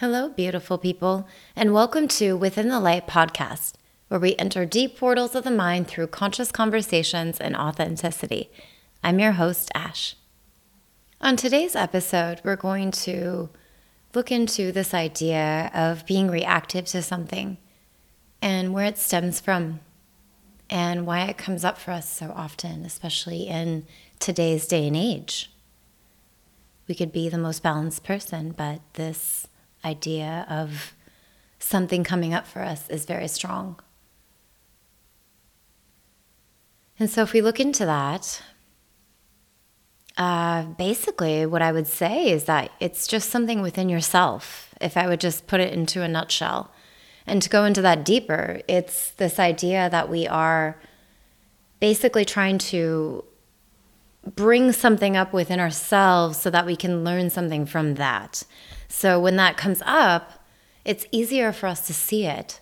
Hello, beautiful people, and welcome to Within the Light podcast, where we enter deep portals of the mind through conscious conversations and authenticity. I'm your host, Ash. On today's episode, we're going to look into this idea of being reactive to something and where it stems from and why it comes up for us so often, especially in today's day and age. We could be the most balanced person, but this idea of something coming up for us is very strong. And so, if we look into that, uh, basically, what I would say is that it's just something within yourself. If I would just put it into a nutshell, and to go into that deeper, it's this idea that we are basically trying to bring something up within ourselves so that we can learn something from that. So when that comes up, it's easier for us to see it.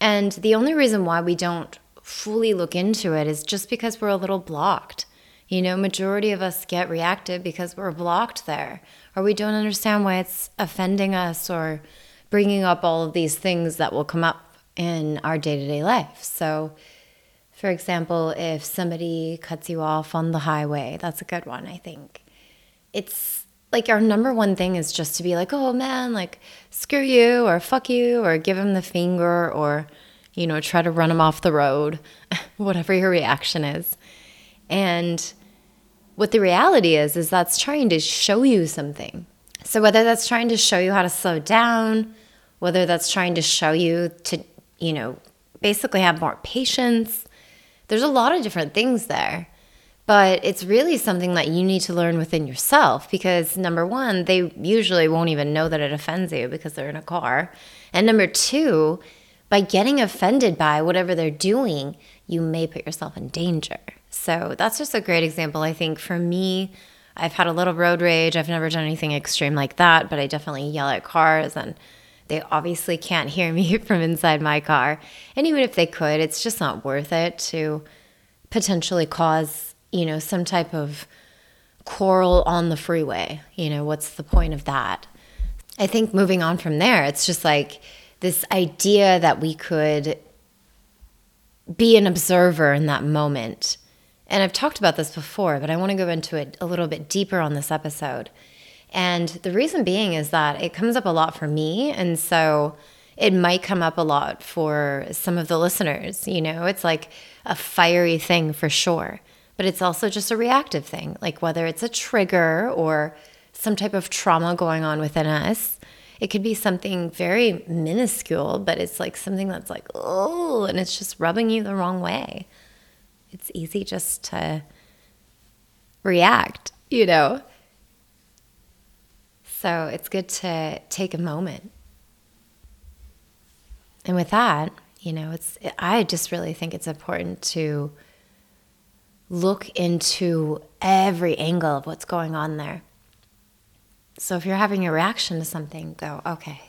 And the only reason why we don't fully look into it is just because we're a little blocked. You know, majority of us get reactive because we're blocked there, or we don't understand why it's offending us or bringing up all of these things that will come up in our day to day life. So, for example, if somebody cuts you off on the highway, that's a good one, I think. It's like our number one thing is just to be like, oh man, like screw you or fuck you or give him the finger or, you know, try to run him off the road, whatever your reaction is. And what the reality is, is that's trying to show you something. So whether that's trying to show you how to slow down, whether that's trying to show you to, you know, basically have more patience, there's a lot of different things there. But it's really something that you need to learn within yourself because number one, they usually won't even know that it offends you because they're in a car. And number two, by getting offended by whatever they're doing, you may put yourself in danger. So that's just a great example. I think for me, I've had a little road rage. I've never done anything extreme like that, but I definitely yell at cars and they obviously can't hear me from inside my car. And even if they could, it's just not worth it to potentially cause you know, some type of quarrel on the freeway. You know, what's the point of that? I think moving on from there, it's just like this idea that we could be an observer in that moment. And I've talked about this before, but I want to go into it a little bit deeper on this episode. And the reason being is that it comes up a lot for me. And so it might come up a lot for some of the listeners. You know, it's like a fiery thing for sure but it's also just a reactive thing, like whether it's a trigger or some type of trauma going on within us. It could be something very minuscule, but it's like something that's like, oh, and it's just rubbing you the wrong way. It's easy just to react, you know? So it's good to take a moment. And with that, you know, it's I just really think it's important to look into every angle of what's going on there. So if you're having a reaction to something, go, okay,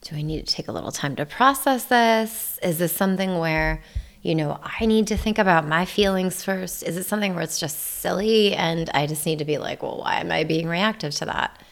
do I need to take a little time to process this? Is this something where, you know, I need to think about my feelings first? Is it something where it's just silly and I just need to be like, well, why am I being reactive to that?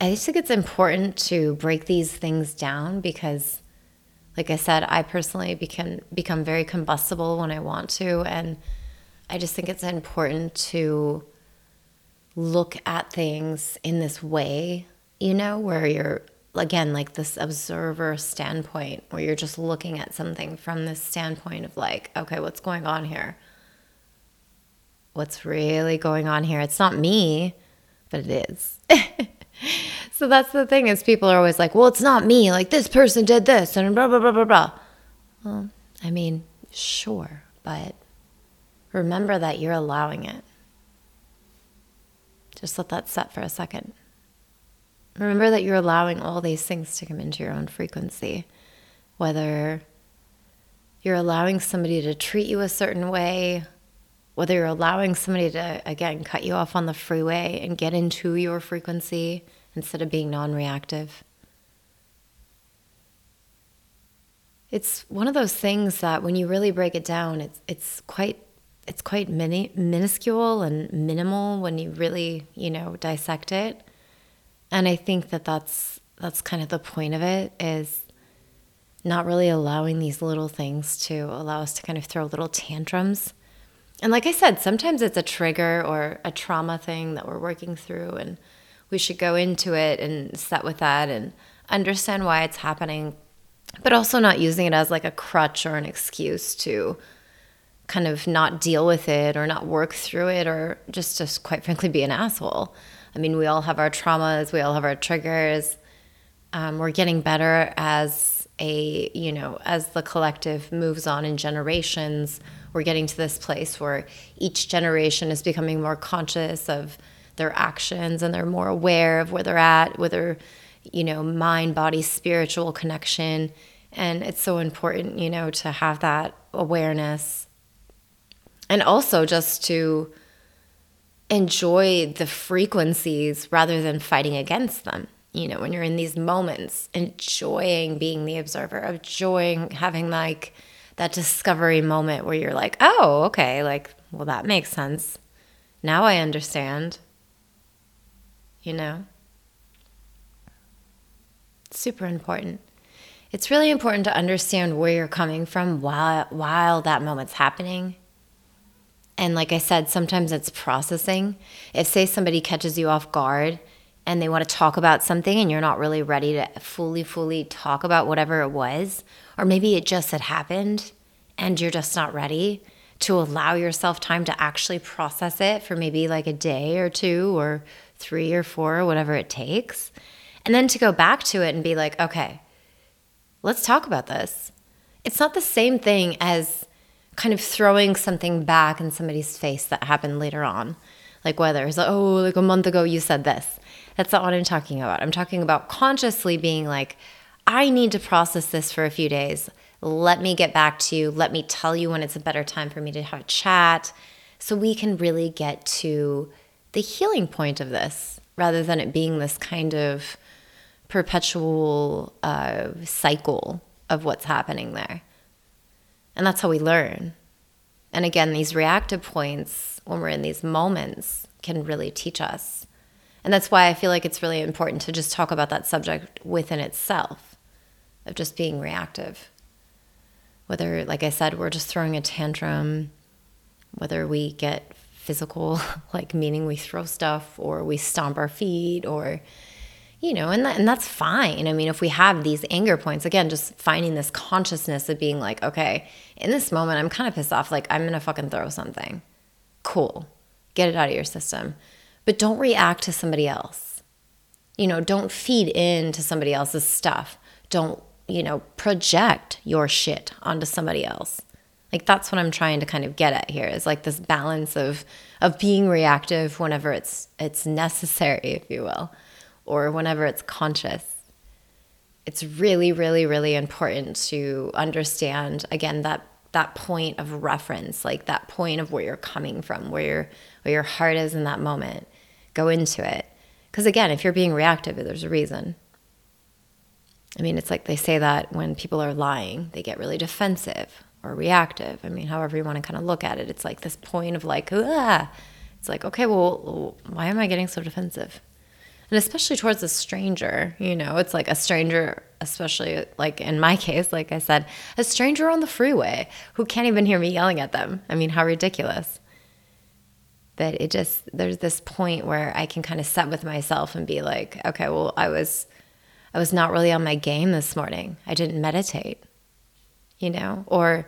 I just think it's important to break these things down because like I said, I personally become become very combustible when I want to, and I just think it's important to look at things in this way, you know, where you're again like this observer standpoint, where you're just looking at something from this standpoint of like, okay, what's going on here? What's really going on here? It's not me, but it is. so that's the thing is people are always like, well, it's not me. Like this person did this and blah, blah, blah, blah, blah. Well, I mean, sure, but remember that you're allowing it. Just let that set for a second. Remember that you're allowing all these things to come into your own frequency, whether you're allowing somebody to treat you a certain way, whether you're allowing somebody to, again, cut you off on the freeway and get into your frequency instead of being non reactive. It's one of those things that when you really break it down, it's, it's quite it's quite mini, minuscule and minimal when you really, you know, dissect it. And I think that that's that's kind of the point of it is not really allowing these little things to allow us to kind of throw little tantrums. And like I said, sometimes it's a trigger or a trauma thing that we're working through and we should go into it and set with that and understand why it's happening, but also not using it as like a crutch or an excuse to kind of not deal with it or not work through it or just just quite frankly be an asshole. I mean, we all have our traumas, we all have our triggers. Um, we're getting better as a you know as the collective moves on in generations. We're getting to this place where each generation is becoming more conscious of their actions and they're more aware of where they're at, whether you know mind, body, spiritual connection. And it's so important, you know, to have that awareness and also just to enjoy the frequencies rather than fighting against them. You know, when you're in these moments, enjoying being the observer, enjoying having like that discovery moment where you're like, oh, okay, like, well, that makes sense. Now I understand. You know? Super important. It's really important to understand where you're coming from while while that moment's happening and like I said, sometimes it's processing. If, say, somebody catches you off guard and they want to talk about something and you're not really ready to fully, fully talk about whatever it was, or maybe it just had happened and you're just not ready to allow yourself time to actually process it for maybe like a day or two or three or four, or whatever it takes. And then to go back to it and be like, okay, let's talk about this. It's not the same thing as kind of throwing something back in somebody's face that happened later on. Like whether it's like, oh, like a month ago you said this. That's not what I'm talking about. I'm talking about consciously being like, I need to process this for a few days. Let me get back to you. Let me tell you when it's a better time for me to have a chat so we can really get to the healing point of this rather than it being this kind of perpetual uh, cycle of what's happening there. And that's how we learn. And again, these reactive points, when we're in these moments, can really teach us. And that's why I feel like it's really important to just talk about that subject within itself of just being reactive. Whether, like I said, we're just throwing a tantrum, whether we get physical, like meaning we throw stuff or we stomp our feet or you know, and that, and that's fine. I mean, if we have these anger points, again, just finding this consciousness of being like, okay, in this moment, I'm kind of pissed off. Like, I'm gonna fucking throw something. Cool, get it out of your system, but don't react to somebody else. You know, don't feed into somebody else's stuff. Don't you know project your shit onto somebody else. Like that's what I'm trying to kind of get at here is like this balance of of being reactive whenever it's it's necessary, if you will or whenever it's conscious. It's really, really, really important to understand again that that point of reference, like that point of where you're coming from, where your where your heart is in that moment. Go into it. Because again, if you're being reactive, there's a reason. I mean, it's like they say that when people are lying, they get really defensive or reactive. I mean, however you want to kind of look at it, it's like this point of like, ah. It's like, okay, well, why am I getting so defensive? And especially towards a stranger you know it's like a stranger especially like in my case like i said a stranger on the freeway who can't even hear me yelling at them. I mean how ridiculous. But it just there's this point where i can kind of set with myself and be like okay well i was i was not really on my game this morning. I didn't meditate you know? Or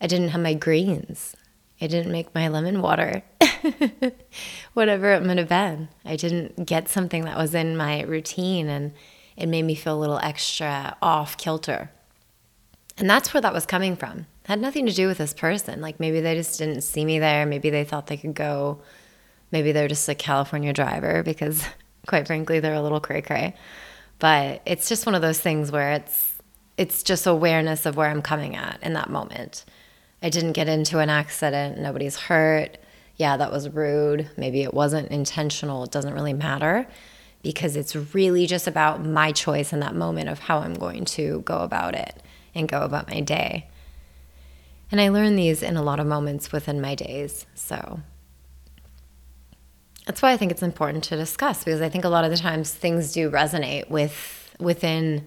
i didn't have my greens I didn't make my lemon water. Whatever it might have been. I didn't get something that was in my routine and it made me feel a little extra off kilter. And that's where that was coming from. It had nothing to do with this person. Like maybe they just didn't see me there. Maybe they thought they could go. Maybe they're just a California driver because, quite frankly, they're a little cray cray. But it's just one of those things where it's it's just awareness of where I'm coming at in that moment. I didn't get into an accident, nobody's hurt. Yeah, that was rude. Maybe it wasn't intentional. It doesn't really matter because it's really just about my choice in that moment of how I'm going to go about it and go about my day. And I learn these in a lot of moments within my days. So that's why I think it's important to discuss because I think a lot of the times things do resonate with within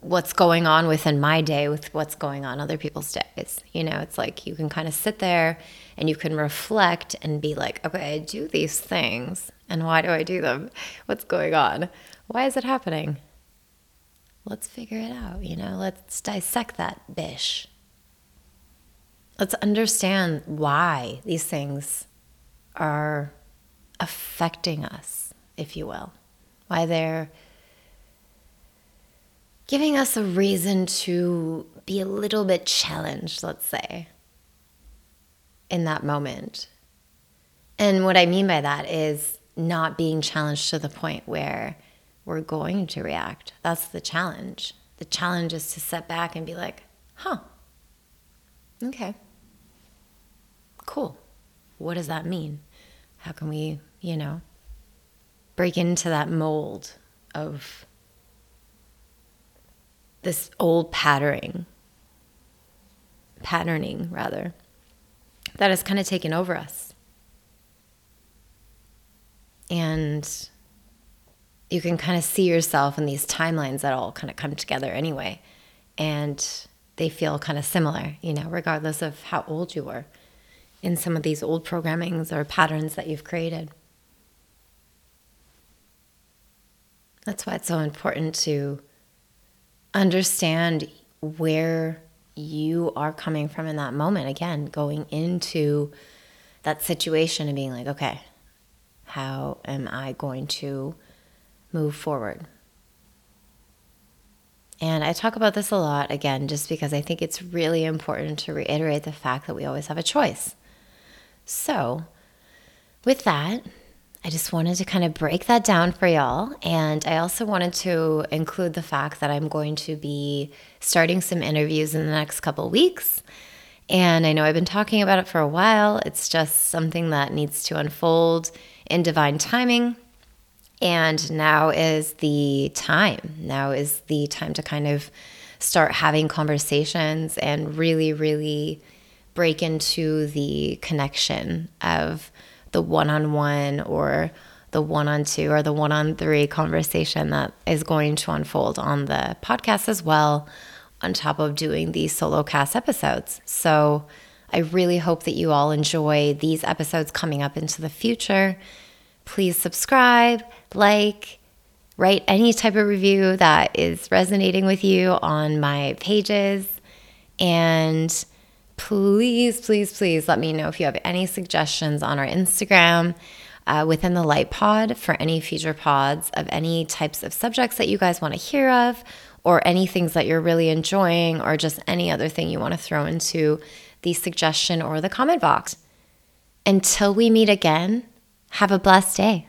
what's going on within my day with what's going on other people's days. You know, it's like you can kind of sit there and you can reflect and be like, okay, I do these things and why do I do them? What's going on? Why is it happening? Let's figure it out, you know, let's dissect that bish. Let's understand why these things are affecting us, if you will, why they're giving us a reason to be a little bit challenged, let's say, in that moment. And what I mean by that is not being challenged to the point where we're going to react. That's the challenge. The challenge is to step back and be like, huh, okay, cool. What does that mean? How can we, you know, break into that mold of this old patterning, patterning rather, that has kind of taken over us. And you can kind of see yourself in these timelines that all kind of come together anyway. And they feel kind of similar, you know, regardless of how old you are in some of these old programmings or patterns that you've created. That's why it's so important to understand where you are coming from in that moment. Again, going into that situation and being like, okay, how am I going to move forward? And I talk about this a lot again, just because I think it's really important to reiterate the fact that we always have a choice. So, with that, I just wanted to kind of break that down for y'all. And I also wanted to include the fact that I'm going to be starting some interviews in the next couple weeks. And I know I've been talking about it for a while. It's just something that needs to unfold in divine timing. And now is the time. Now is the time to kind of start having conversations and really, really break into the connection of the one on one or the one on two or the one on three conversation that is going to unfold on the podcast as well, on top of doing these solo cast episodes. So I really hope that you all enjoy these episodes coming up into the future. Please subscribe, like, write any type of review that is resonating with you on my pages. And please, please, please let me know if you have any suggestions on our Instagram uh, within the Light Pod for any future pods of any types of subjects that you guys want to hear of, or any things that you're really enjoying, or just any other thing you want to throw into the suggestion or the comment box. Until we meet again, have a blessed day.